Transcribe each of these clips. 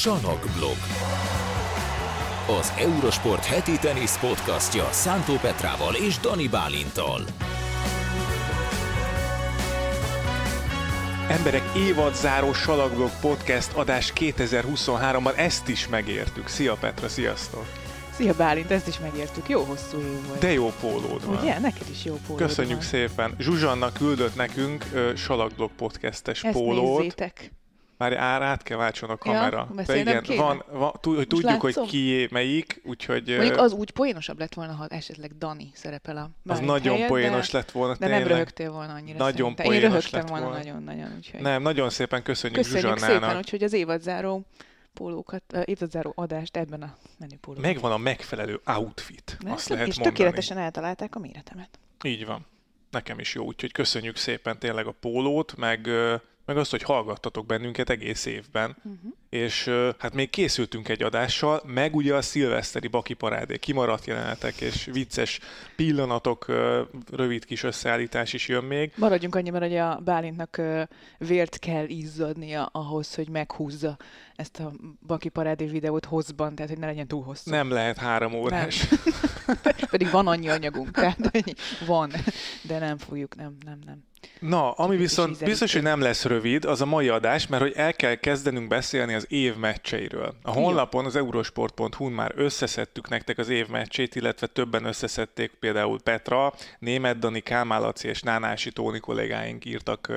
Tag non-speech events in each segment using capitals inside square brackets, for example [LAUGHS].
Sanokblog. Az Eurosport heti tenisz podcastja Szántó Petrával és Dani Bálintal. Emberek évadzáró Salakblog Podcast adás 2023-ban ezt is megértük. Szia Petra, sziasztok! Szia Bálint, ezt is megértük. Jó hosszú év volt. De jó pólód van. Ugye? Neked is jó pólód Köszönjük van. szépen. Zsuzsanna küldött nekünk ö, Salakblog podcastes Ezt pólót. nézzétek. Már ár, át kell váltson a kamera. De beszélnem igen, kéne? van, van, hogy tudjuk, hogy ki melyik, úgyhogy Mondjuk az úgy poénosabb lett volna, ha esetleg Dani szerepel a az nagyon helyett, poénos de, lett volna De tényleg. nem röhögtél volna annyira Nagyon szerintem. Én poénos röhögtem lett volna volna. nagyon-nagyon, úgyhogy Nem, nagyon szépen köszönjük, köszönjük Zsuzsannának. szépen, úgyhogy az évadzáró pólókat, uh, évadzáró adást ebben a menüpólóban. Megvan a megfelelő outfit, De azt lehet és mondani. tökéletesen eltalálták a méretemet. Így van. Nekem is jó, úgyhogy köszönjük szépen tényleg a pólót, meg, ö, meg azt, hogy hallgattatok bennünket egész évben. Uh-huh. És hát még készültünk egy adással, meg ugye a szilveszteri baki parádé, kimaradt jelenetek és vicces pillanatok, rövid kis összeállítás is jön még. Maradjunk annyiban, hogy a Bálintnak vért kell izzadnia ahhoz, hogy meghúzza ezt a Baki Parádé videót hosszban, tehát hogy ne legyen túl hosszú. Nem lehet három órás. [LAUGHS] Pedig van annyi anyagunk, tehát van, de nem fogjuk, nem, nem, nem. Na, ami viszont biztos, hogy nem lesz rövid, az a mai adás, mert hogy el kell kezdenünk beszélni az év meccseiről. A honlapon, az eurosport.hu-n már összeszedtük nektek az év meccsét, illetve többen összeszedték, például Petra, Német Dani, Kálmán Laci és Nánási Tóni kollégáink írtak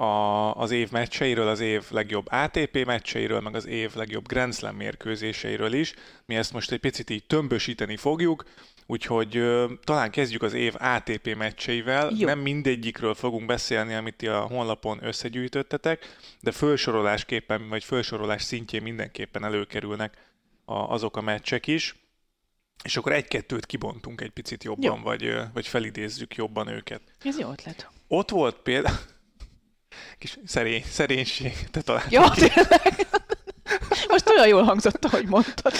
a, az év meccseiről, az év legjobb ATP meccseiről, meg az év legjobb Grand Slam mérkőzéseiről is. Mi ezt most egy picit így tömbösíteni fogjuk, úgyhogy ö, talán kezdjük az év ATP meccseivel. Jó. Nem mindegyikről fogunk beszélni, amit ti a honlapon összegyűjtöttetek, de felsorolásképpen, vagy felsorolás szintjén mindenképpen előkerülnek a, azok a meccsek is. És akkor egy-kettőt kibontunk egy picit jobban, Jó. vagy, vagy felidézzük jobban őket. Ez jó ötlet. Ott volt például... Kis szerény, szerénység, te találtad. Ja, tényleg. Most olyan jól hangzott, ahogy mondtad.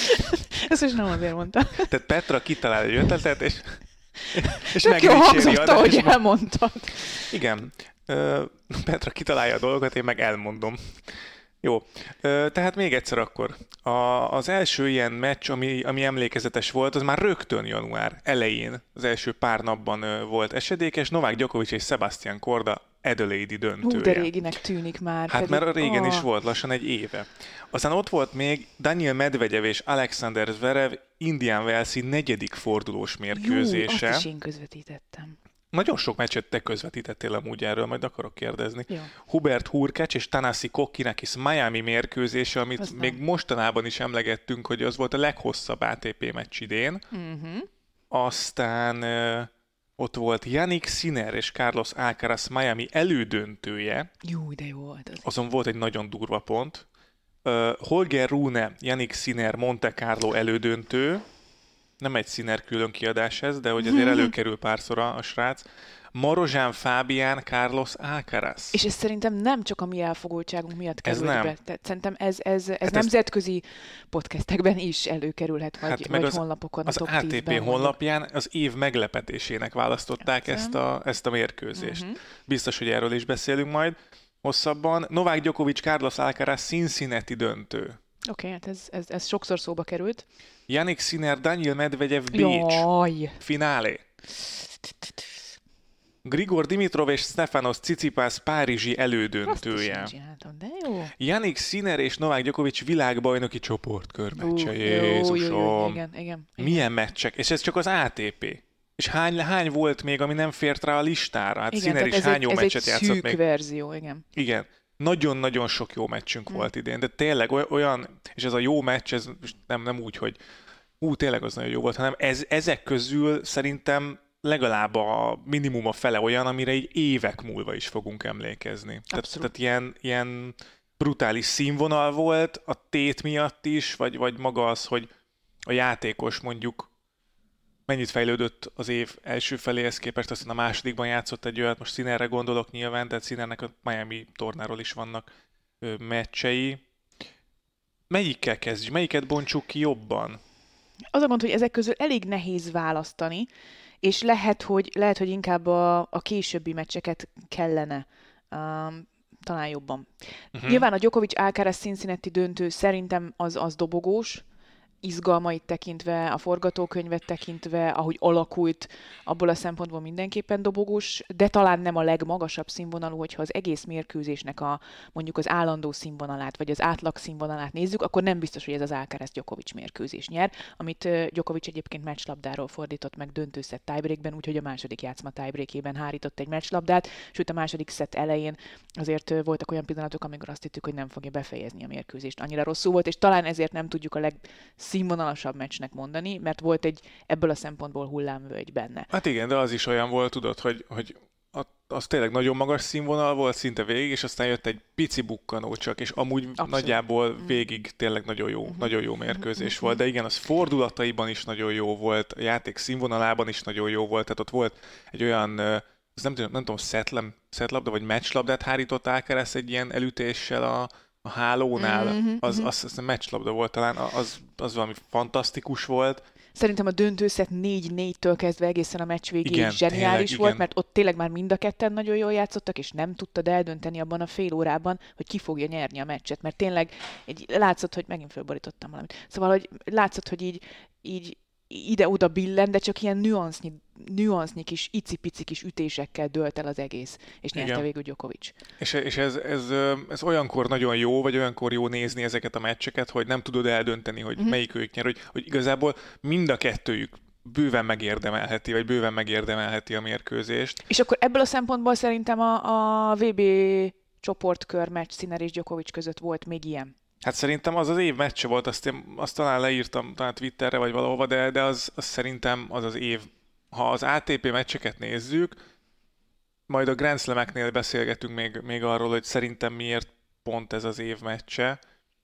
Ezt is nem azért mondtam. Tehát Petra kitalál egy ötletet, és, és Tök megdicséri hangzott, ahogy adásban. elmondtad. Igen. Petra kitalálja a dolgokat, én meg elmondom. Jó, tehát még egyszer akkor. A, az első ilyen meccs, ami, ami emlékezetes volt, az már rögtön január elején, az első pár napban volt esedékes. Novák Djokovic és Sebastian Korda Adelaide Hú, döntője. de réginek tűnik már. Hát mert régen is ah, volt, lassan egy éve. Aztán ott volt még Daniel Medvegyev és Alexander Zverev Indian Welsi negyedik fordulós mérkőzése. azt is én közvetítettem. Nagyon sok meccset te közvetítettél amúgy erről, majd akarok kérdezni. Jó. Hubert Hurkacz és Tanasi Kokkinakis Miami mérkőzése, amit Az nem. még mostanában is emlegettünk, hogy az volt a leghosszabb ATP meccs idén. Uh-huh. Aztán ott volt Yannick Sinner és Carlos Alcaraz Miami elődöntője, Jó, de jó volt az. azon volt egy nagyon durva pont. Uh, Holger Rune, Yannick Sinner, Monte Carlo elődöntő. Nem egy Sinner külön kiadás ez, de hogy azért [LAUGHS] előkerül párszor a, a srác. Marozsán Fábián, Carlos Alcaraz. És ez szerintem nem csak a mi elfogultságunk miatt Ez került nem. be. Tehát szerintem ez, ez, ez ez- nemzetközi podcastekben is előkerülhet, vagy, Hát meg vagy az- honlapokon Az a top ATP 10-ben honlapján az év meglepetésének választották Értem. ezt a, ezt a mérkőzést. Mhm. Biztos, hogy erről is beszélünk majd hosszabban. Novák Djokovic, Carlos Alcaraz, Cincinnati döntő. Oké, okay, hát ez, ez, ez sokszor szóba került. Yannick Sinner, Daniel Medvegyev, Bécs. Jaj! Finálé. Grigor Dimitrov és Stefanos Tsitsipas Párizsi Azt is elődöntője. én csináltam, de jó. Yannick Sinner és Novák Djokovic világbajnoki csoportkör meccse. Ú, jó, jó, jó, Jézusom! Igen, igen. igen. Milyen meccsek? És ez csak az ATP. És hány, hány volt még, ami nem fért rá a listára? Hát igen, tehát is hány egy, jó meccset egy játszott még? verzió, igen. Igen. Nagyon-nagyon sok jó meccsünk Mm. volt idén, de tényleg oly- olyan, és ez a jó meccs, ez nem, nem úgy, hogy ú, tényleg az nagyon jó volt, hanem ez, ezek közül szerintem legalább a minimum a fele olyan, amire így évek múlva is fogunk emlékezni. Tehát, Abszolút. tehát ilyen, ilyen brutális színvonal volt a tét miatt is, vagy, vagy maga az, hogy a játékos mondjuk mennyit fejlődött az év első feléhez képest, aztán a másodikban játszott egy olyat, most Sinnerre gondolok nyilván, de Sinnernek a Miami tornáról is vannak ö, meccsei. Melyikkel kezdjük? Melyiket bontsuk ki jobban? Az a gond, hogy ezek közül elég nehéz választani, és lehet, hogy, lehet, hogy inkább a, a későbbi meccseket kellene. Um, talán jobban. Uh-huh. Nyilván a Djokovic Alcaraz Cincinnati döntő szerintem az, az dobogós, izgalmait tekintve, a forgatókönyvet tekintve, ahogy alakult, abból a szempontból mindenképpen dobogós, de talán nem a legmagasabb színvonalú, hogyha az egész mérkőzésnek a mondjuk az állandó színvonalát, vagy az átlag színvonalát nézzük, akkor nem biztos, hogy ez az Alcaraz Djokovic mérkőzés nyer, amit Djokovic egyébként meccslabdáról fordított meg döntőszett tiebreakben, úgyhogy a második játszma tiebreakében hárított egy meccslabdát, sőt a második szett elején azért voltak olyan pillanatok, amikor azt hittük, hogy nem fogja befejezni a mérkőzést. Annyira rosszul volt, és talán ezért nem tudjuk a leg színvonalasabb meccsnek mondani, mert volt egy ebből a szempontból hullámvölgy benne. Hát igen, de az is olyan volt, tudod, hogy, hogy az tényleg nagyon magas színvonal volt szinte végig, és aztán jött egy pici bukkanó csak, és amúgy Abszolút. nagyjából mm. végig tényleg nagyon jó, uh-huh. nagyon jó mérkőzés uh-huh. volt, de igen, az fordulataiban is nagyon jó volt, a játék színvonalában is nagyon jó volt, tehát ott volt egy olyan, ez nem, tudom, nem tudom, szetlem, szetlabda vagy meccslabdát hárított Ákeres egy ilyen elütéssel a, a hálónál, mm-hmm, az, az, az a meccslabda volt talán, az, az valami fantasztikus volt. Szerintem a döntőszet 4-4-től kezdve egészen a meccs végéig igen, zseniális tényleg, volt, igen. mert ott tényleg már mind a ketten nagyon jól játszottak, és nem tudtad eldönteni abban a fél órában, hogy ki fogja nyerni a meccset, mert tényleg egy, látszott, hogy megint fölborítottam valamit. Szóval, hogy látszott, hogy így, így ide-oda billen, de csak ilyen nüansznyi, nüansznyi kis icipici kis ütésekkel dölt el az egész, és nyerte végül Djokovic. És, és ez, ez, ez, olyankor nagyon jó, vagy olyankor jó nézni ezeket a meccseket, hogy nem tudod eldönteni, hogy uh-huh. melyik ők nyer, hogy, hogy igazából mind a kettőjük bőven megérdemelheti, vagy bőven megérdemelheti a mérkőzést. És akkor ebből a szempontból szerintem a, a VB csoportkör meccs Sziner és Djokovic között volt még ilyen. Hát szerintem az az év meccse volt, azt, én, azt talán leírtam talán Twitterre vagy valahova, de, de az, az szerintem az az év. Ha az ATP meccseket nézzük, majd a Grand Slam-eknél beszélgetünk még, még arról, hogy szerintem miért pont ez az év meccse,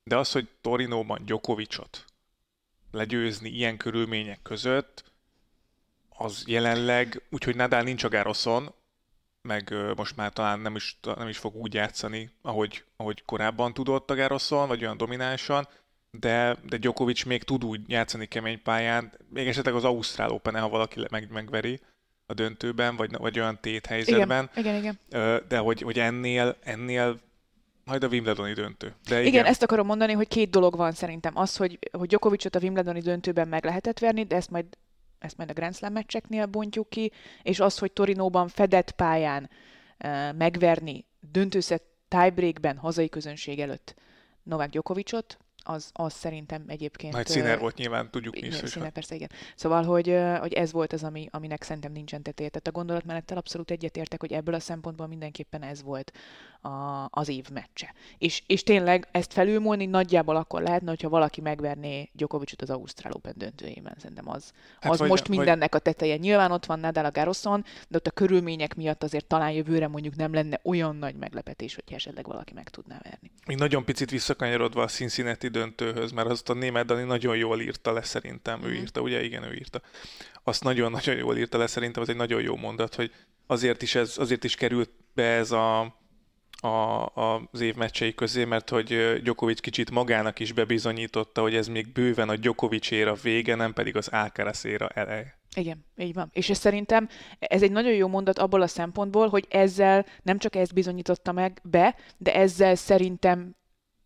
de az, hogy Torinóban Djokovicot legyőzni ilyen körülmények között, az jelenleg, úgyhogy Nadal nincs a Gároszon, meg most már talán nem is, nem is fog úgy játszani, ahogy, ahogy korábban tudott a Garoszon, vagy olyan dominánsan, de, de Djokovic még tud úgy játszani kemény pályán, még esetleg az Ausztrál open ha valaki meg, megveri a döntőben, vagy, vagy olyan tét helyzetben. Igen, igen, igen. De hogy, hogy ennél, ennél majd a Wimbledoni döntő. De igen. igen, ezt akarom mondani, hogy két dolog van szerintem. Az, hogy, hogy Djokovicot a Wimbledoni döntőben meg lehetett verni, de ezt majd ezt majd a Grand Slam meccseknél bontjuk ki, és az, hogy Torinóban fedett pályán megverni döntőszet tiebreakben hazai közönség előtt Novák Djokovicot, az, az szerintem egyébként... Nagy színer volt nyilván, tudjuk mi is. Színer, persze, igen. Szóval, hogy, hogy ez volt az, ami, aminek szerintem nincsen tetéje. Tehát a gondolatmenettel abszolút egyetértek, hogy ebből a szempontból mindenképpen ez volt a, az év meccse. És, és tényleg ezt felülmúlni nagyjából akkor lehetne, hogyha valaki megverné Djokovicot az Ausztrál Open döntőjében. Szerintem az, hát az vagy, most mindennek vagy... a teteje. Nyilván ott van Nadal a Garoszon, de ott a körülmények miatt azért talán jövőre mondjuk nem lenne olyan nagy meglepetés, hogyha esetleg valaki meg tudná verni. Még nagyon picit visszakanyarodva a Cincinnati döntőhöz, mert azt a német Dani nagyon jól írta le szerintem. Ő mhm. írta, ugye? Igen, ő írta. Azt nagyon-nagyon jól írta le szerintem, az egy nagyon jó mondat, hogy azért is, ez, azért is került be ez a a, az év meccsei közé, mert hogy Djokovic kicsit magának is bebizonyította, hogy ez még bőven a Djokovic éra vége, nem pedig az Alcaraz éra eleje. Igen, így van. És ez szerintem ez egy nagyon jó mondat abból a szempontból, hogy ezzel nem csak ezt bizonyította meg be, de ezzel szerintem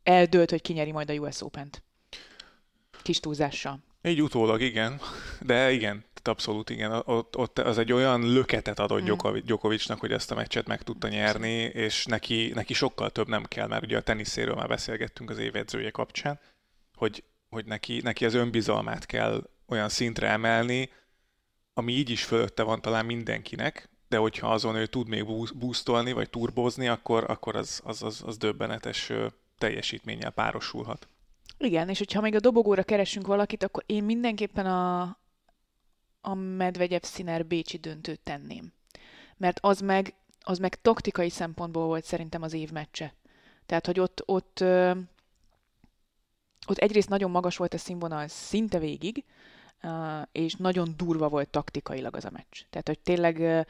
eldőlt, hogy kinyeri majd a US Open-t. Kis túlzással. Így utólag igen, de igen, abszolút igen. Ott, ott az egy olyan löketet adott mm. Djokovicnak, hogy ezt a meccset meg tudta nyerni, és neki, neki sokkal több nem kell, mert ugye a teniszéről már beszélgettünk az évedzője kapcsán, hogy, hogy neki, neki az önbizalmát kell olyan szintre emelni, ami így is fölötte van talán mindenkinek, de hogyha azon ő tud még boostolni, vagy turbozni, akkor, akkor az, az, az, az döbbenetes teljesítménnyel párosulhat. Igen, és hogyha még a dobogóra keresünk valakit, akkor én mindenképpen a, a Medvegyev Sziner Bécsi döntőt tenném. Mert az meg, az meg taktikai szempontból volt szerintem az év meccse. Tehát, hogy ott, ott, ott egyrészt nagyon magas volt a színvonal szinte végig, és nagyon durva volt taktikailag az a meccs. Tehát, hogy tényleg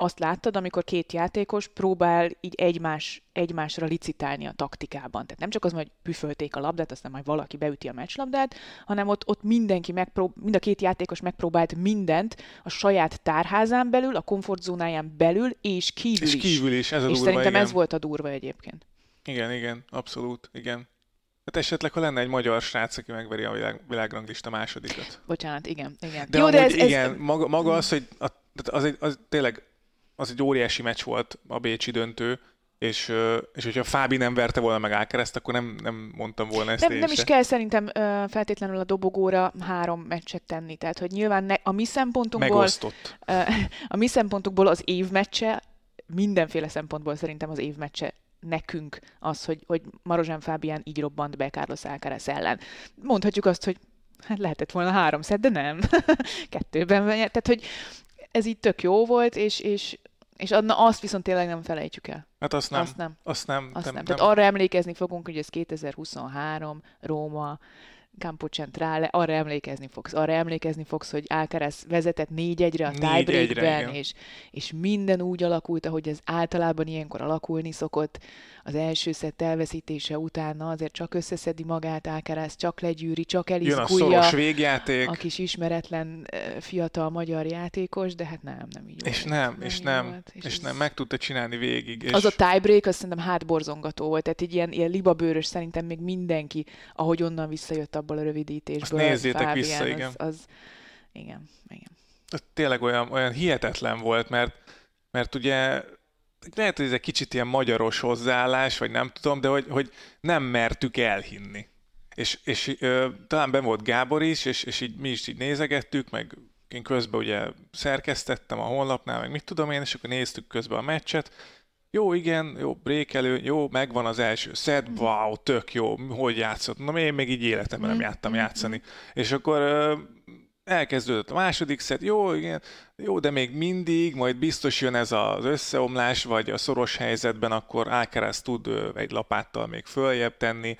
azt láttad, amikor két játékos próbál így egymás, egymásra licitálni a taktikában. Tehát nem csak az, hogy püfölték a labdát, aztán majd valaki beüti a meccslabdát, hanem ott, ott mindenki megprób- mind a két játékos megpróbált mindent a saját tárházán belül, a komfortzónáján belül és kívül és is. kívül is, ez a És durva, szerintem igen. ez volt a durva egyébként. Igen, igen, abszolút, igen. Hát esetleg, ha lenne egy magyar srác, aki megveri a világ, világranglista másodikat. Bocsánat, igen, igen. De Jó, de ez, igen, ez... Maga, maga az, hogy a, az, egy, az tényleg az egy óriási meccs volt a Bécsi döntő, és, és hogyha Fábi nem verte volna meg Ákereszt, akkor nem, nem mondtam volna ezt nem, nem is kell szerintem feltétlenül a dobogóra három meccset tenni. Tehát, hogy nyilván ne, a mi szempontunkból... Megosztott. A mi szempontunkból az év meccse, mindenféle szempontból szerintem az év meccse nekünk az, hogy, hogy Marozsán Fábián így robbant be Carlos Alcaraz ellen. Mondhatjuk azt, hogy hát lehetett volna három szed, de nem. [LAUGHS] Kettőben. Tehát, hogy ez így tök jó volt, és, és és adna, azt viszont tényleg nem felejtjük el. Hát azt nem. Azt nem. Azt nem. Azt nem. nem. Tehát arra emlékezni fogunk, hogy ez 2023, Róma, Campo Centrale, arra emlékezni fogsz. Arra emlékezni fogsz, hogy Alcaraz vezetett 4-1-re a tiebreakben, és, és minden úgy alakult, ahogy ez általában ilyenkor alakulni szokott az első szett elveszítése utána azért csak összeszedi magát, Ákerász, csak legyűri, csak elizgulja. Jön a szoros végjáték. A kis ismeretlen fiatal magyar játékos, de hát nem, nem így És volt. nem, nem és nem, volt, és, és nem, meg tudta csinálni végig. És... Az a tiebreak, azt szerintem hátborzongató volt, tehát egy ilyen, ilyen libabőrös szerintem még mindenki, ahogy onnan visszajött abból a rövidítésből. Azt nézzétek Fábián, vissza, igen. Az, az, igen, igen. Az tényleg olyan, olyan hihetetlen volt, mert, mert ugye lehet, hogy ez egy kicsit ilyen magyaros hozzáállás, vagy nem tudom, de hogy, hogy nem mertük elhinni. És, és ö, talán ben volt Gábor is, és, és így mi is így nézegettük, meg én közben ugye szerkesztettem a honlapnál, meg mit tudom én, és akkor néztük közben a meccset. Jó, igen, jó, brékelő, jó, megvan az első szed, wow, tök jó, hogy játszott. Na, én még így életemben nem jártam játszani. És akkor elkezdődött a második szett, jó, igen, jó, de még mindig, majd biztos jön ez az összeomlás, vagy a szoros helyzetben, akkor Alcaraz tud egy lapáttal még följebb tenni,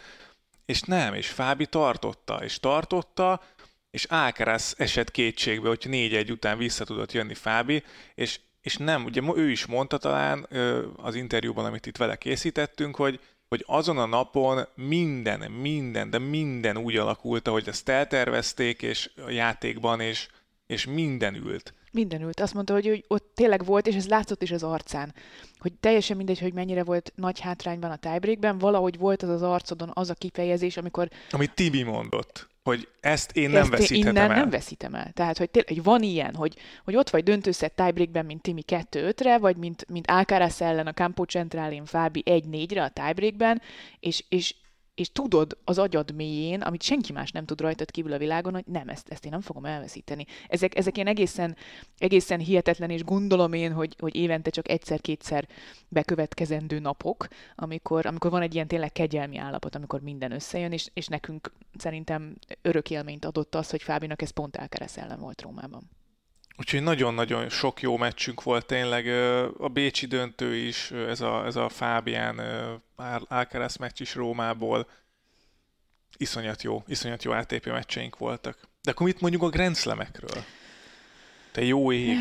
és nem, és Fábi tartotta, és tartotta, és Alcaraz esett kétségbe, hogy négy egy után vissza tudott jönni Fábi, és, és nem, ugye ő is mondta talán az interjúban, amit itt vele készítettünk, hogy hogy azon a napon minden, minden, de minden úgy alakult, ahogy ezt eltervezték, és a játékban, és, és minden ült. Minden ült. Azt mondta, hogy, hogy ott tényleg volt, és ez látszott is az arcán, hogy teljesen mindegy, hogy mennyire volt nagy hátrányban a tiebreakben, valahogy volt az az arcodon az a kifejezés, amikor... Amit Tibi mondott hogy ezt én nem ezt veszíthetem innen el. nem veszítem el. Tehát, hogy, tényleg, hogy van ilyen, hogy, hogy ott vagy döntőszett tiebreakben, mint Timi 2-5-re, vagy mint, mint Alcaraz ellen a Campo Centralin Fábi 1-4-re a tiebreakben, és, és és tudod az agyad mélyén, amit senki más nem tud rajtad kívül a világon, hogy nem, ezt, ezt én nem fogom elveszíteni. Ezek, ezek ilyen egészen, egészen hihetetlen, és gondolom én, hogy, hogy évente csak egyszer-kétszer bekövetkezendő napok, amikor, amikor van egy ilyen tényleg kegyelmi állapot, amikor minden összejön, és, és nekünk szerintem örök élményt adott az, hogy Fábinak ez pont Alcaraz ellen volt Rómában. Úgyhogy nagyon-nagyon sok jó meccsünk volt tényleg. A Bécsi döntő is, ez a, ez a Fábián Alcaraz meccs is Rómából. Iszonyat jó, iszonyat jó ATP meccseink voltak. De akkor mit mondjuk a Grand Slamekről? Te jó ég.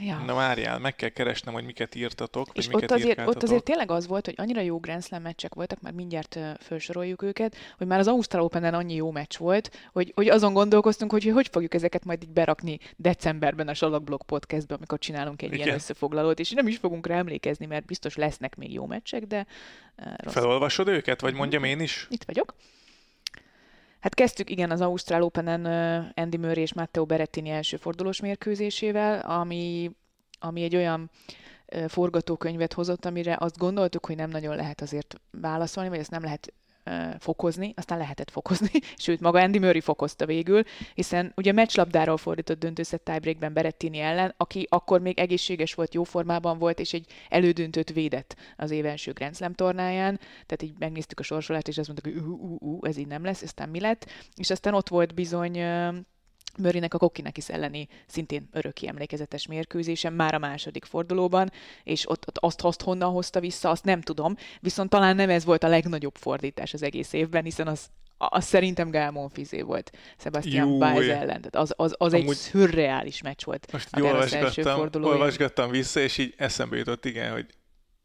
Ja. Na várjál, meg kell keresnem, hogy miket írtatok, És vagy miket ott azért, ott azért tényleg az volt, hogy annyira jó Grand Slam meccsek voltak, már mindjárt felsoroljuk őket, hogy már az Ausztrál open annyi jó meccs volt, hogy, hogy azon gondolkoztunk, hogy hogy fogjuk ezeket majd így berakni decemberben a Salakblog podcastbe, amikor csinálunk egy Igen. ilyen összefoglalót, és nem is fogunk rá emlékezni, mert biztos lesznek még jó meccsek, de uh, rossz. Felolvasod őket, vagy mondjam én is? Itt vagyok. Hát kezdtük igen az Ausztrál Open-en Andy Murray és Matteo Berettini első fordulós mérkőzésével, ami, ami egy olyan forgatókönyvet hozott, amire azt gondoltuk, hogy nem nagyon lehet azért válaszolni, vagy ezt nem lehet fokozni, aztán lehetett fokozni, [LAUGHS] sőt, maga Andy Murray fokozta végül, hiszen ugye meccslabdáról fordított döntőszett tiebreakben Berettini ellen, aki akkor még egészséges volt, jó formában volt, és egy elődöntőt védett az év első Grand Slam tornáján, tehát így megnéztük a sorsolást, és azt mondtuk, hogy uh, uh, uh, ez így nem lesz, aztán mi lett, és aztán ott volt bizony Murraynek a is elleni szintén öröki emlékezetes mérkőzésen, már a második fordulóban, és ott, ott azt, azt honnan hozta vissza, azt nem tudom, viszont talán nem ez volt a legnagyobb fordítás az egész évben, hiszen az, az szerintem Gál Monfizé volt Sebastian Baez ellen. Tehát az, az, az Amúgy egy szürreális meccs volt. Most így olvasgattam, olvasgattam vissza, és így eszembe jutott, igen, hogy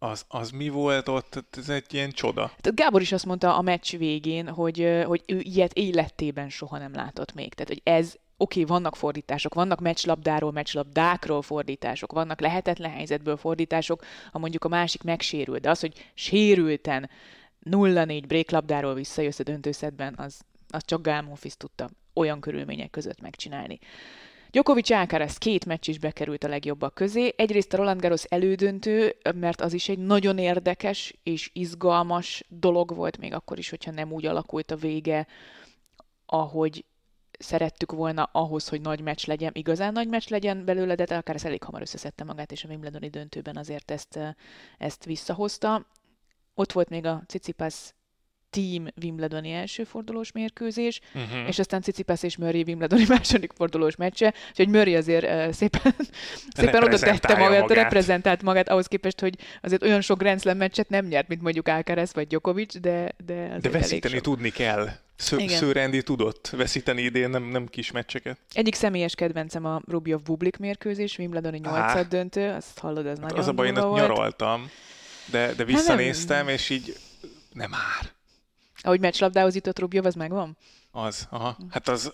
az, az mi volt ott? Ez egy ilyen csoda. Tehát Gábor is azt mondta a meccs végén, hogy, hogy ő ilyet életében soha nem látott még. Tehát, hogy ez okay, vannak fordítások, vannak meccslabdáról, meccslabdákról fordítások, vannak lehetetlen helyzetből fordítások, ha mondjuk a másik megsérül, de az, hogy sérülten 0-4 bréklabdáról visszajössz a döntőszedben, az, az csak Gálmófisz tudta olyan körülmények között megcsinálni. Djokovic Alcaraz két meccs is bekerült a legjobbak közé. Egyrészt a Roland Garros elődöntő, mert az is egy nagyon érdekes és izgalmas dolog volt, még akkor is, hogyha nem úgy alakult a vége, ahogy szerettük volna ahhoz, hogy nagy meccs legyen, igazán nagy meccs legyen belőle, de akár ez elég hamar összeszedte magát, és a Wimbledoni döntőben azért ezt, ezt visszahozta. Ott volt még a Cicipas Team Wimbledoni elsőfordulós mérkőzés, uh-huh. és aztán Cicipas és Murray Wimbledoni [LAUGHS] második fordulós meccse, úgyhogy Murray azért uh, szépen, [LAUGHS] szépen oda tette magát, magát, reprezentált magát ahhoz képest, hogy azért olyan sok Grand Slam meccset nem nyert, mint mondjuk Alcaraz vagy Djokovic, de de, de veszíteni tudni kell. Szőrendi tudott veszíteni idén, nem, nem kis meccseket. Egyik személyes kedvencem a Rubio Bublik mérkőzés, Wimbledoni 8 döntő, azt hallod, ez hát nagyon Az a baj, én ott nyaraltam, de, de visszanéztem, és így nem már. Ahogy meccslabdához jutott Rubjov, az megvan? Az, aha. Hát az...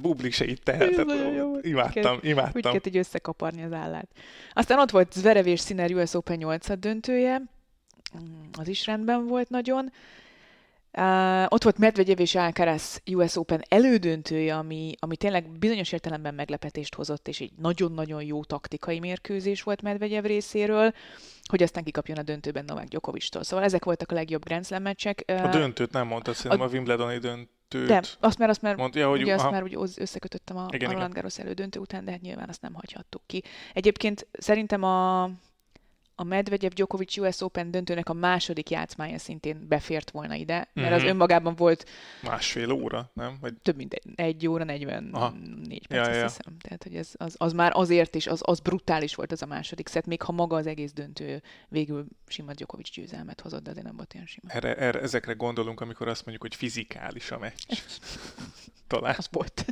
Bublik se itt tehetett. Imádtam, úgy imádtam. Úgy kellett így összekaparni az állát. Aztán ott volt Zverev és Sinner US Open 8 döntője. Mm, az is rendben volt nagyon. Uh, ott volt Medvegyev és Alcaraz US Open elődöntője, ami, ami tényleg bizonyos értelemben meglepetést hozott, és egy nagyon-nagyon jó taktikai mérkőzés volt Medvegyev részéről, hogy aztán kikapjon a döntőben Novák Djokovic-tól. Szóval ezek voltak a legjobb Grand Slam meccsek. Uh, a döntőt nem mondtad, szerintem a, a Wimbledoni döntőt. De, azt már, azt már, Mondja, hogy, ugye, azt már úgy összekötöttem a, igen, a Roland Garros elődöntő után, de hát nyilván azt nem hagyhattuk ki. Egyébként szerintem a a Medvegyev Djokovic US Open döntőnek a második játszmája szintén befért volna ide, mert mm-hmm. az mhm. önmagában volt... Másfél óra, nem? Vagy... Több mint egy óra, 44 perc, ja, azt ja. hiszem. Tehát, hogy ez, az, az már azért is, az, az brutális volt az a második szett, még ha maga az egész döntő végül sima Djokovic győzelmet hozott, de azért nem volt ilyen sima. Erre, erre, ezekre gondolunk, amikor azt mondjuk, hogy fizikális a meccs. [LAUGHS] Talán. Az volt.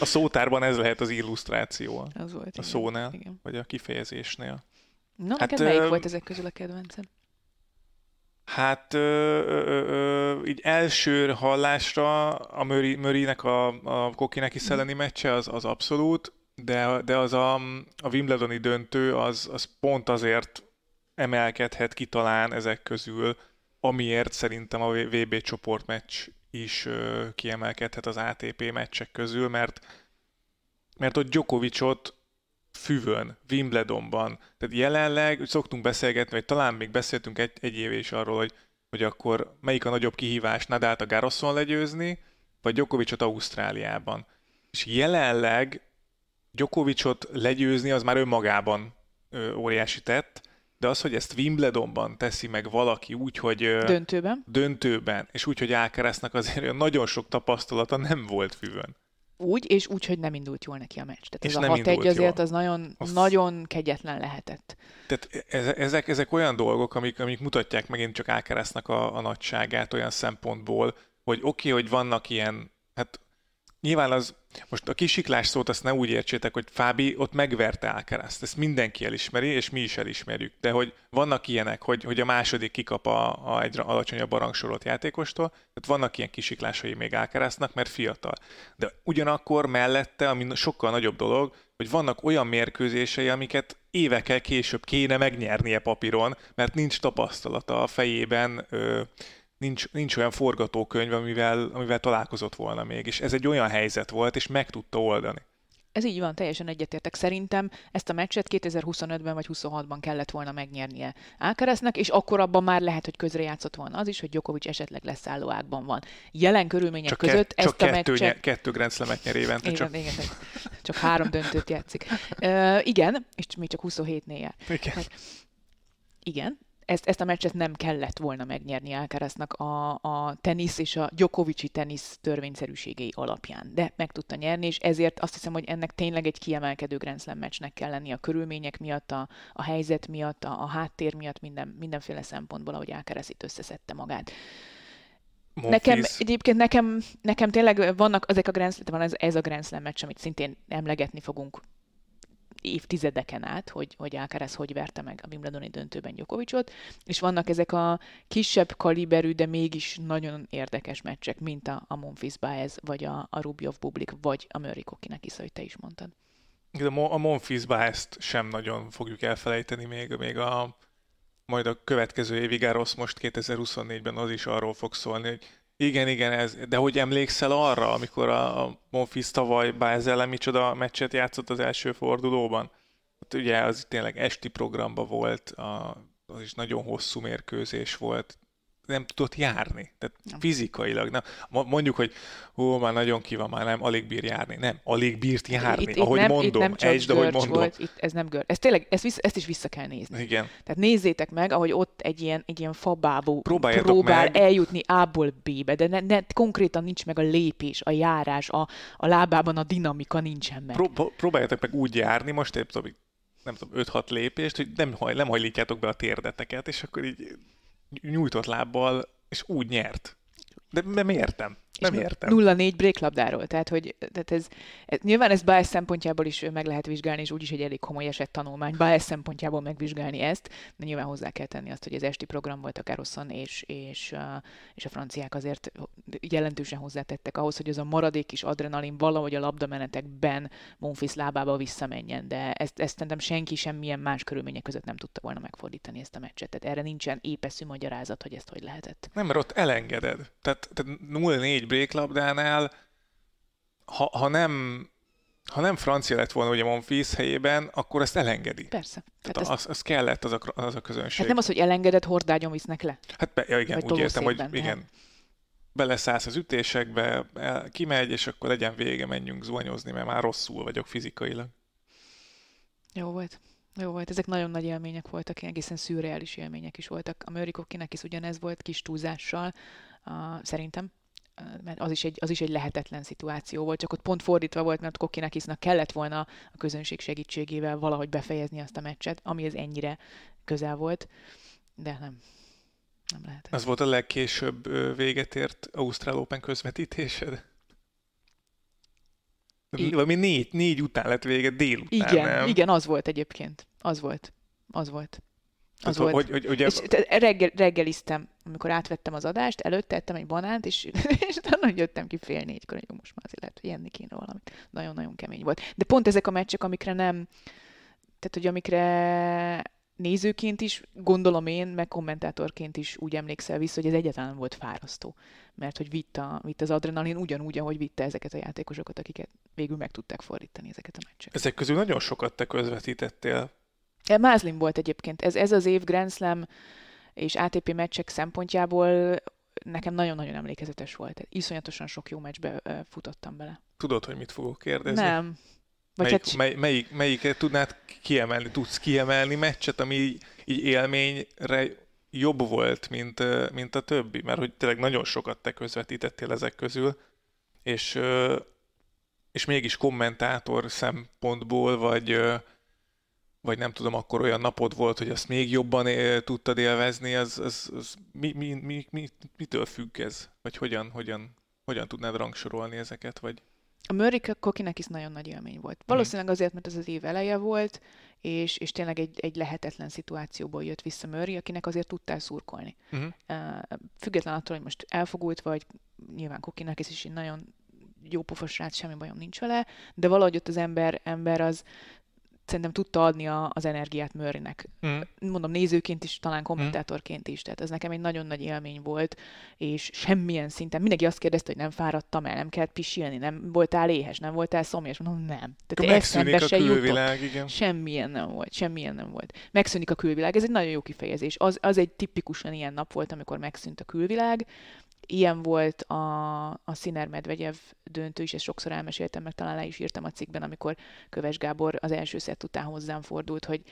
A szótárban ez lehet az illusztráció. Az volt, A igen. szónál, igen. vagy a kifejezésnél. Na, hát, neked melyik ö... volt ezek közül a kedvencem? Hát ö, ö, ö, így első hallásra a Mörinek a, a Kokineki szelleni meccse az, az abszolút, de, de az a, a Wimbledoni döntő az, az pont azért emelkedhet ki talán ezek közül, amiért szerintem a VB csoportmeccs is ö, kiemelkedhet az ATP meccsek közül, mert mert ott Djokovicot füvön, Wimbledonban. Tehát jelenleg szoktunk beszélgetni, vagy talán még beszéltünk egy, egy év is arról, hogy, hogy akkor melyik a nagyobb kihívás, Nadált a Garroson legyőzni, vagy Djokovicot Ausztráliában. És jelenleg Djokovicot legyőzni az már önmagában ö, óriási tett, de az, hogy ezt Wimbledonban teszi meg valaki úgy, hogy... Döntőben. Döntőben, és úgy, hogy Alcaraznak azért nagyon sok tapasztalata nem volt füvön. Úgy, és úgy, hogy nem indult jól neki a meccs. Tehát és ez a 6-1 azért jól. az nagyon, az... nagyon kegyetlen lehetett. Tehát ezek, ezek olyan dolgok, amik, amik mutatják megint csak Alcaraznak a, a nagyságát olyan szempontból, hogy oké, okay, hogy vannak ilyen, hát nyilván az most a kisiklás szót azt ne úgy értsétek, hogy Fábi ott megverte Alcarazt. Ezt mindenki elismeri, és mi is elismerjük. De hogy vannak ilyenek, hogy, hogy a második kikap a, a egy alacsonyabb rangsorolt játékostól, tehát vannak ilyen kisiklásai még Alcaraznak, mert fiatal. De ugyanakkor mellette, ami sokkal nagyobb dolog, hogy vannak olyan mérkőzései, amiket évekkel később kéne megnyernie papíron, mert nincs tapasztalata a fejében, ö, nincs, nincs olyan forgatókönyv, amivel, amivel találkozott volna még, és ez egy olyan helyzet volt, és meg tudta oldani. Ez így van, teljesen egyetértek. Szerintem ezt a meccset 2025-ben vagy 26-ban kellett volna megnyernie Alcaraznak, és akkor abban már lehet, hogy közrejátszott volna az is, hogy Djokovic esetleg leszálló ágban van. Jelen körülmények csak között ke- ezt csak a kettő, meccset... Nye, kettő Grand Slam-et nyer évente. Igen, csak. Igen, csak három döntőt játszik. Uh, igen, és még csak 27-nél jár. Igen. Hát, igen, ezt, ezt a meccset nem kellett volna megnyerni Alcaraznak a, a tenisz és a Djokovicsi tenisz törvényszerűségei alapján, de meg tudta nyerni, és ezért azt hiszem, hogy ennek tényleg egy kiemelkedő Grand Slam meccsnek kell lenni a körülmények miatt, a, a helyzet miatt, a, a háttér miatt, minden, mindenféle szempontból, ahogy Alcaraz itt összeszedte magát. Monfils. Nekem egyébként nekem, nekem tényleg vannak ezek a Grand Slam, van ez, ez a Grand Slam meccs, amit szintén emlegetni fogunk évtizedeken át, hogy, hogy Alcaraz hogy verte meg a Wimbledoni döntőben Djokovicot, és vannak ezek a kisebb kaliberű, de mégis nagyon érdekes meccsek, mint a, a Monfils Baez, vagy a, a Rubjov Bublik, vagy a Murray Kokinek is, ahogy te is mondtad. De a Monfils Baez-t sem nagyon fogjuk elfelejteni még, még a majd a következő évig most 2024-ben az is arról fog szólni, hogy igen, igen, ez, de hogy emlékszel arra, amikor a Monfils tavaly Báez ellen micsoda meccset játszott az első fordulóban? Ott ugye az tényleg esti programba volt, a, az is nagyon hosszú mérkőzés volt, nem tudott járni. Tehát nem. fizikailag. Nem. Mondjuk, hogy hú, már nagyon ki van, már nem, alig bír járni. Nem, alig bírt járni. Itt, ahogy nem, mondom, itt nem csak Egysd, ahogy mondom. Volt, itt ez nem gör. Ez tényleg, ezt, vissza, ezt is vissza kell nézni. Igen. Tehát nézzétek meg, ahogy ott egy ilyen, egy ilyen fabábú próbál meg. eljutni A-ból B-be, de ne, ne, konkrétan nincs meg a lépés, a járás, a, a lábában a dinamika nincsen meg. Pró- próbáljátok meg úgy járni, most épp tudom, nem tudom, 5-6 lépést, hogy nem, haj, nem hajlítjátok be a térdeteket, és akkor így nyújtott lábbal, és úgy nyert. De nem értem. Nem és értem. 0-4 bréklabdáról. Tehát, hogy tehát ez, ez, nyilván ez Baez szempontjából is meg lehet vizsgálni, és úgyis egy elég komoly esett tanulmány. Baez szempontjából megvizsgálni ezt, de nyilván hozzá kell tenni azt, hogy az esti program volt a Caroson, és, és, és a franciák azért jelentősen hozzátettek ahhoz, hogy ez a maradék is adrenalin valahogy a labdamenetekben Monfils lábába visszamenjen, de ezt, ezt szerintem senki semmilyen más körülmények között nem tudta volna megfordítani ezt a meccset. Tehát erre nincsen épeszű magyarázat, hogy ezt hogy lehetett. Nem, mert ott elengeded. Tehát, tehát 0-4 egy bréklabdánál, ha, ha nem ha nem francia lett volna ugye Monfils helyében, akkor ezt elengedi. Persze. Tehát hát az, az kellett az a, az a közönség. Hát nem az, hogy elengedett, hordágyon visznek le. Hát be, ja, igen, Vagy úgy értem, hogy igen, beleszállsz az ütésekbe, el, kimegy, és akkor legyen vége, menjünk zuhanyozni, mert már rosszul vagyok fizikailag. Jó volt. Jó volt, ezek nagyon nagy élmények voltak, egészen szürreális élmények is voltak. A Mörikokinek is ugyanez volt, kis túlzással, uh, szerintem mert az is, egy, az is egy lehetetlen szituáció volt, csak ott pont fordítva volt, mert Kokinakisnak kellett volna a közönség segítségével valahogy befejezni azt a meccset, ami ez ennyire közel volt, de nem, nem lehet. Ez volt a legkésőbb véget ért Ausztrál Open közvetítésed? I- Valami négy, négy után lett vége, délután, Igen, nem? igen, az volt egyébként. Az volt. Az volt. Az volt. Hogy, hogy, ugye... és reggel, reggeliztem, amikor átvettem az adást, előtte ettem egy banánt, és, [LAUGHS] és utána jöttem ki fél négykor, hogy most már azért lehet, hogy enni kéne valamit. Nagyon-nagyon kemény volt. De pont ezek a meccsek, amikre nem, tehát hogy amikre nézőként is, gondolom én, meg kommentátorként is úgy emlékszel vissza, hogy ez egyáltalán volt fárasztó. Mert hogy vitt, a, vitt az adrenalin ugyanúgy, ahogy vitte ezeket a játékosokat, akiket végül meg tudták fordítani ezeket a meccseket. Ezek közül nagyon sokat te közvetítettél Mázlim volt egyébként. Ez, ez az év Grand Slam és ATP meccsek szempontjából nekem nagyon-nagyon emlékezetes volt. Iszonyatosan sok jó meccsbe futottam bele. Tudod, hogy mit fogok kérdezni? Nem. Vagy melyik, hát... mely, melyik, melyiket tudnád kiemelni? Tudsz kiemelni meccset, ami így, így élményre jobb volt, mint, mint a többi? Mert hogy tényleg nagyon sokat te közvetítettél ezek közül, és, és mégis kommentátor szempontból, vagy, vagy nem tudom, akkor olyan napod volt, hogy azt még jobban él, tudtad élvezni, az, az, az mi, mi, mi, mi, mitől függ ez? Vagy hogyan, hogyan, hogyan tudnád rangsorolni ezeket? Vagy... A Murray Kokinek is nagyon nagy élmény volt. Valószínűleg azért, mert ez az év eleje volt, és, és tényleg egy, egy lehetetlen szituációból jött vissza Murray, akinek azért tudtál szurkolni. Uh-huh. Uh, független attól, hogy most elfogult vagy, nyilván Kokinek is egy nagyon jó pofos srác, semmi bajom nincs vele, de valahogy ott az ember, ember az szerintem tudta adni a, az energiát Murraynek. Mm. Mondom, nézőként is, talán kommentátorként is. Tehát ez nekem egy nagyon nagy élmény volt, és semmilyen szinten, mindenki azt kérdezte, hogy nem fáradtam el, nem kellett pisilni, nem voltál éhes, nem voltál szomjas. Mondom, nem. Tehát megszűnik a külvilág, jutott. igen. Semmilyen nem volt, semmilyen nem volt. Megszűnik a külvilág, ez egy nagyon jó kifejezés. Az, az egy tipikusan ilyen nap volt, amikor megszűnt a külvilág, Ilyen volt a, a Sziner Medvegyev döntő is, ezt sokszor elmeséltem, meg talán le is írtam a cikkben, amikor Köves Gábor az első szett után hozzám fordult, hogy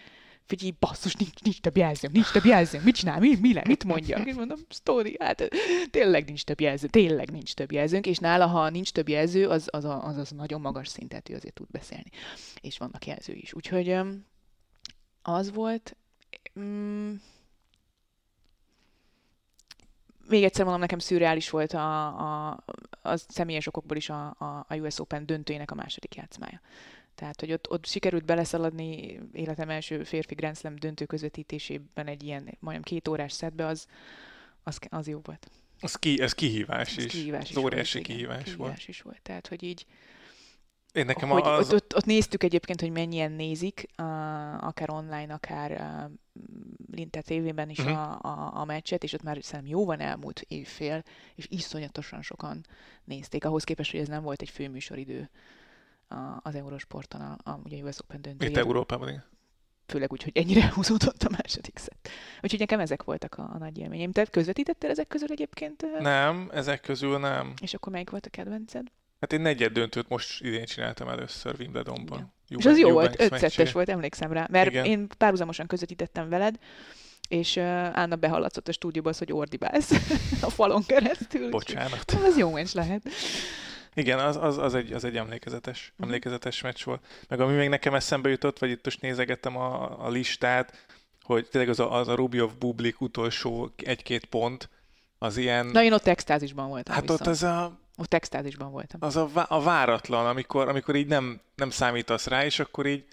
figyelj, basszus, nincs, nincs több jelzőm, nincs több jelzőm, mit csinál, mi, mi le, mit mondja? És mondom, sztori, hát tényleg nincs több jelző, tényleg nincs több jelzőnk, és nála, ha nincs több jelző, az az, az, az nagyon magas szintet, ő azért tud beszélni. És vannak jelzői is. Úgyhogy az volt, mm, még egyszer mondom, nekem szürreális volt a, a, a személyes okokból is a, a, a US Open döntőjének a második játszmája. Tehát, hogy ott, ott sikerült beleszaladni életem első férfi Grand Slam döntő közvetítésében egy ilyen majdnem két órás szedbe, az, az, az jó volt. Az ki, ez kihívás Ez is. kihívás is Ez óriási volt, igen, kihívás, kihívás volt. is volt. Tehát, hogy így, Én nekem hogy az... ott, ott, ott, néztük egyébként, hogy mennyien nézik, uh, akár online, akár uh, Linte tévében is uh-huh. a, a, a meccset, és ott már szerintem jóvan elmúlt évfél, és iszonyatosan sokan nézték, ahhoz képest, hogy ez nem volt egy főműsoridő a, az Eurosporton, a, a, ugye US Open Itt döntője. Európában, igen. Főleg úgy, hogy ennyire [LAUGHS] húzódott a második szett. Úgyhogy nekem ezek voltak a, a nagy élményeim. Te közvetítettél ezek közül egyébként? uh, Nem, ezek közül nem. És akkor melyik volt a kedvenced? Hát én negyed döntőt most idén csináltam először Wimbledonban. Eubank- És az jó volt, ötszettes volt, emlékszem rá. Mert Igen. én párhuzamosan közvetítettem veled, és uh, Anna behallatszott a stúdióba az, hogy ordibálsz [LAUGHS] a falon keresztül. Bocsánat. [LAUGHS] Az jó meccs lehet. Igen, az, az, az, egy, az egy emlékezetes, Mhm. emlékezetes meccs volt. Meg ami még nekem eszembe jutott, vagy itt most nézegettem a, a listát, hogy tényleg az a, az a Rubjov Bublik utolsó egy-két pont, az ilyen... Na, én ott extázisban voltam hát viszont. ott az a, Ott extázisban voltam. az a, a váratlan, amikor, amikor így nem, nem számítasz rá, és akkor így,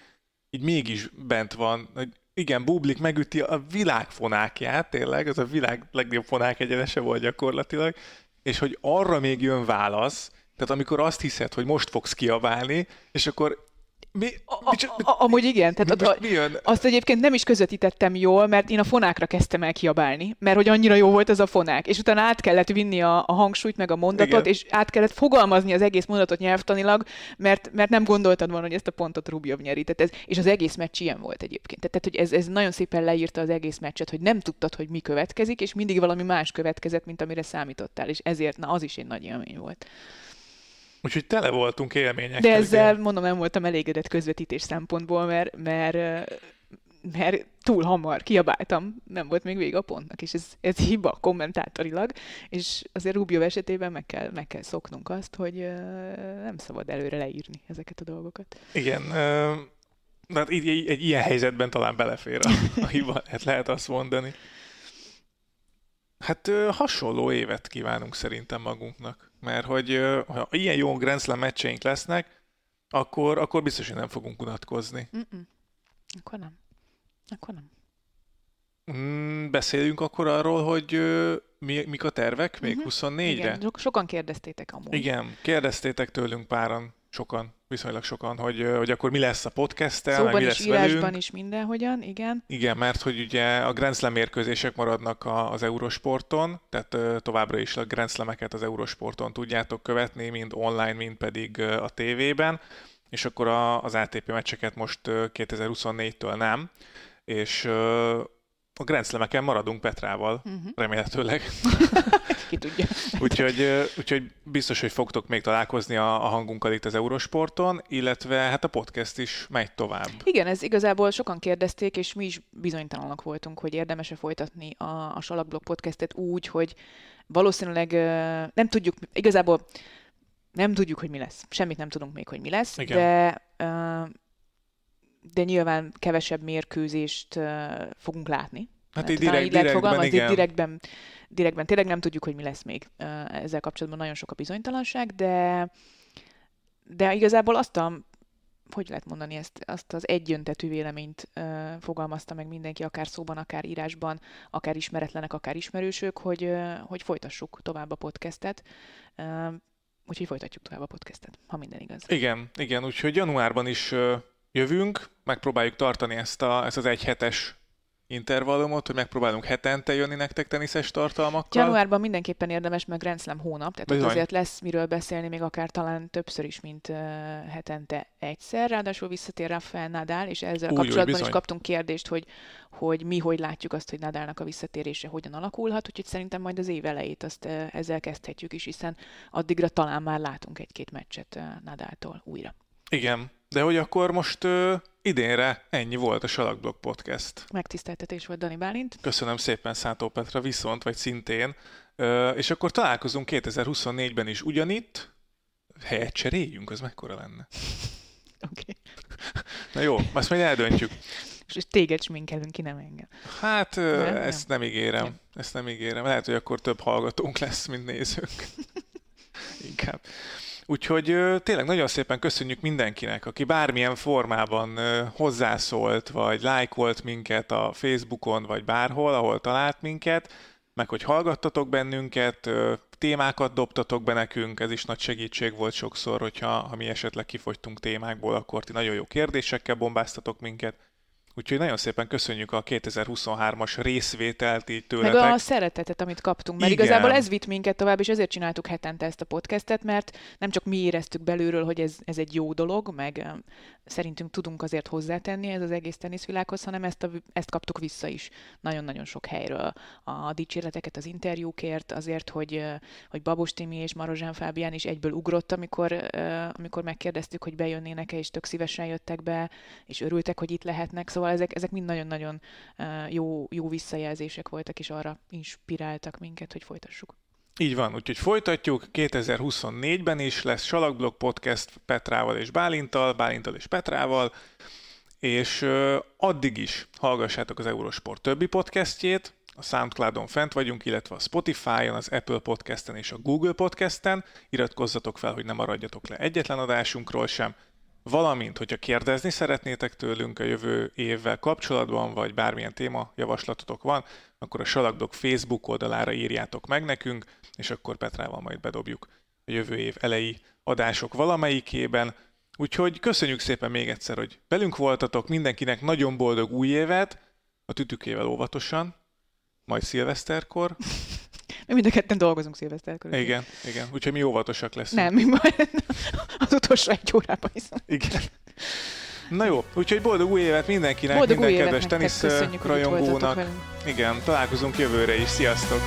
így mégis bent van, hogy igen, Bublik megüti a világ fonákját, tényleg, az a világ legjobb fonák egyenese volt gyakorlatilag, és hogy arra még jön válasz, tehát amikor azt hiszed, hogy most fogsz kiabálni, és akkor mi, A, mi, csak- a, a, amúgy igen, tehát most ott, mi jön? azt egyébként nem is közvetítettem jól, mert én a fonákra kezdtem el kiabálni, mert hogy annyira jó volt az a fonák, és utána át kellett vinni a, a hangsúlyt, meg a mondatot, Igen. és át kellett fogalmazni az egész mondatot nyelvtanilag, mert, mert nem gondoltad volna, hogy ezt a pontot Rubjov nyeri. Tehát ez, és az egész meccs ilyen volt egyébként. Tehát, hogy ez, ez nagyon szépen leírta az egész meccset, hogy nem tudtad, hogy mi következik, és mindig valami más következett, mint amire számítottál, és ezért, na az is egy nagy élmény volt. Úgyhogy tele voltunk élményekkel. De ezzel, igen. mondom, nem voltam elégedett közvetítés szempontból, mert, mert, mert túl hamar kiabáltam, nem volt még vége a pontnak, és ez, ez hiba kommentátorilag, és azért Rubio esetében meg kell, meg kell szoknunk azt, hogy nem szabad előre leírni ezeket a dolgokat. Igen, de hát így, így, egy ilyen helyzetben talán belefér a, a hiba, [LAUGHS] hát lehet azt mondani. Hát hasonló évet kívánunk szerintem magunknak, mert hogy ha ilyen jó Grand Slam meccseink lesznek, akkor, akkor biztos, hogy nem fogunk unatkozni. Mm-mm. Akkor nem. Akkor nem. Mm, beszéljünk akkor arról, hogy ö, mi, mik a tervek még Mhm. 24-re? Igen, so- sokan kérdeztétek amúgy. Igen, kérdeztétek tőlünk páran, sokan, viszonylag sokan, hogy, hogy akkor mi lesz a podcasttel, Szóban mi is, lesz írásban velünk. is, mindenhogyan, igen. Igen, mert hogy ugye a Grand Slam mérkőzések maradnak a, az Eurosporton, tehát továbbra is a Grand Slameket az Eurosporton tudjátok követni, mind online, mind pedig a tévében, és akkor a, az ATP meccseket most ö, 2024-től nem, és a Grand Slameken maradunk Petrával, Uh-huh. remélhetőleg. [LAUGHS] Ki tudja. Úgyhogy, úgyhogy biztos, hogy fogtok még találkozni a, a hangunkkal itt az Eurosporton, illetve hát a podcast is megy tovább. Igen, ez igazából sokan kérdezték, és mi is bizonytalanok voltunk, hogy érdemes-e folytatni a, a Salakblog podcastet úgy, hogy valószínűleg nem tudjuk, igazából nem tudjuk, hogy mi lesz. Semmit nem tudunk még, hogy mi lesz, Igen. de ö, de nyilván kevesebb mérkőzést fogunk látni. Hát így direkt, így lehet direktben, igen. direktben, direktben tényleg nem tudjuk, hogy mi lesz még ezzel kapcsolatban. Nagyon sok a bizonytalanság, de, de igazából azt a, hogy lehet mondani ezt, azt az egyöntetű véleményt ö, fogalmazta meg mindenki, akár szóban, akár írásban, akár ismeretlenek, akár ismerősök, hogy, ö, hogy folytassuk tovább a podcastet. Ö, úgyhogy folytatjuk tovább a podcastet, ha minden igaz. Igen, igen, úgyhogy januárban is ö, jövünk, megpróbáljuk tartani ezt, a, ezt az egy hetes intervallumot, hogy megpróbálunk hetente jönni nektek teniszes tartalmakkal. Januárban mindenképpen érdemes, meg Grand Slam hónap, tehát ott Bizony. azért lesz miről beszélni, még akár talán többször is, mint uh, hetente egyszer. Ráadásul visszatér Rafael Nadal, és ezzel Úgy, úgy, kapcsolatban is bizony. kaptunk kérdést, hogy, hogy mi hogy látjuk azt, hogy Nadalnak a visszatérése hogyan alakulhat, úgyhogy szerintem majd az év elejét azt uh, ezzel kezdhetjük is, hiszen addigra talán már látunk egy-két meccset uh, Nadaltól újra. Igen, de hogy akkor most ö, idénre ennyi volt a Salakblog Podcast. Megtiszteltetés volt Dani Bálint. Köszönöm szépen Szántó Petra, viszont, vagy szintén. Ö, és akkor találkozunk 2024-ben is ugyanitt. Helyet cseréljünk, az mekkora lenne? [LAUGHS] Oké. Okay. Na jó, azt majd eldöntjük. És téged sminkelünk ki, nem engem. Hát Nem, nem. ezt nem ígérem. Nem. Ezt nem ígérem. Lehet, hogy akkor több hallgatónk lesz, mint nézőnk. [LAUGHS] Inkább. Úgyhogy tényleg nagyon szépen köszönjük mindenkinek, aki bármilyen formában hozzászólt, vagy lájkolt minket a Facebookon, vagy bárhol, ahol talált minket, meg hogy hallgattatok bennünket, témákat dobtatok be nekünk, ez is nagy segítség volt sokszor, hogyha ha mi esetleg kifogytunk témákból, akkor ti nagyon jó kérdésekkel bombáztatok minket. Úgyhogy nagyon szépen köszönjük a 2023-as részvételt így tőletek. Meg a szeretetet, amit kaptunk, mert Igen. igazából ez vitt minket tovább, és ezért csináltuk hetente ezt a podcastet, mert nem csak mi éreztük belülről, hogy ez, ez egy jó dolog, meg szerintünk tudunk azért hozzátenni ez az egész teniszvilághoz, hanem ezt, a, ezt kaptuk vissza is nagyon-nagyon sok helyről. A dicséreteket az interjúkért, azért, hogy, hogy Babos Timi és Marozsán Fábián is egyből ugrott, amikor, amikor megkérdeztük, hogy bejönnének-e, és tök szívesen jöttek be, és örültek, hogy itt lehetnek. Szóval ezek, ezek mind nagyon-nagyon jó, jó visszajelzések voltak, és arra inspiráltak minket, hogy folytassuk. Így van, úgyhogy folytatjuk. 2024-ben is lesz Salakblog Podcast Petrával és Bálintal, Bálintal és Petrával, és addig is hallgassátok az Eurosport többi podcastjét, a Soundcloudon fent vagyunk, illetve a Spotify-on, az Apple Podcasten és a Google Podcasten. Iratkozzatok fel, hogy ne maradjatok le egyetlen adásunkról sem. Valamint, hogyha kérdezni szeretnétek tőlünk a jövő évvel kapcsolatban, vagy bármilyen téma javaslatotok van, akkor a Salakdog Facebook oldalára írjátok meg nekünk, és akkor Petrával majd bedobjuk a jövő év elejé adások valamelyikében. Úgyhogy köszönjük szépen még egyszer, hogy velünk voltatok, mindenkinek nagyon boldog új évet, a tütükével óvatosan, majd szilveszterkor. Mi mind a ketten dolgozunk szilveszterkor. Igen, igen. Úgyhogy mi óvatosak leszünk. Nem, mi majd [LAUGHS] az utolsó egy órában hiszem. Igen. Na jó, úgyhogy boldog új évet mindenkinek, boldog minden kedves tenisz rajongónak. Igen, találkozunk jövőre is. Sziasztok!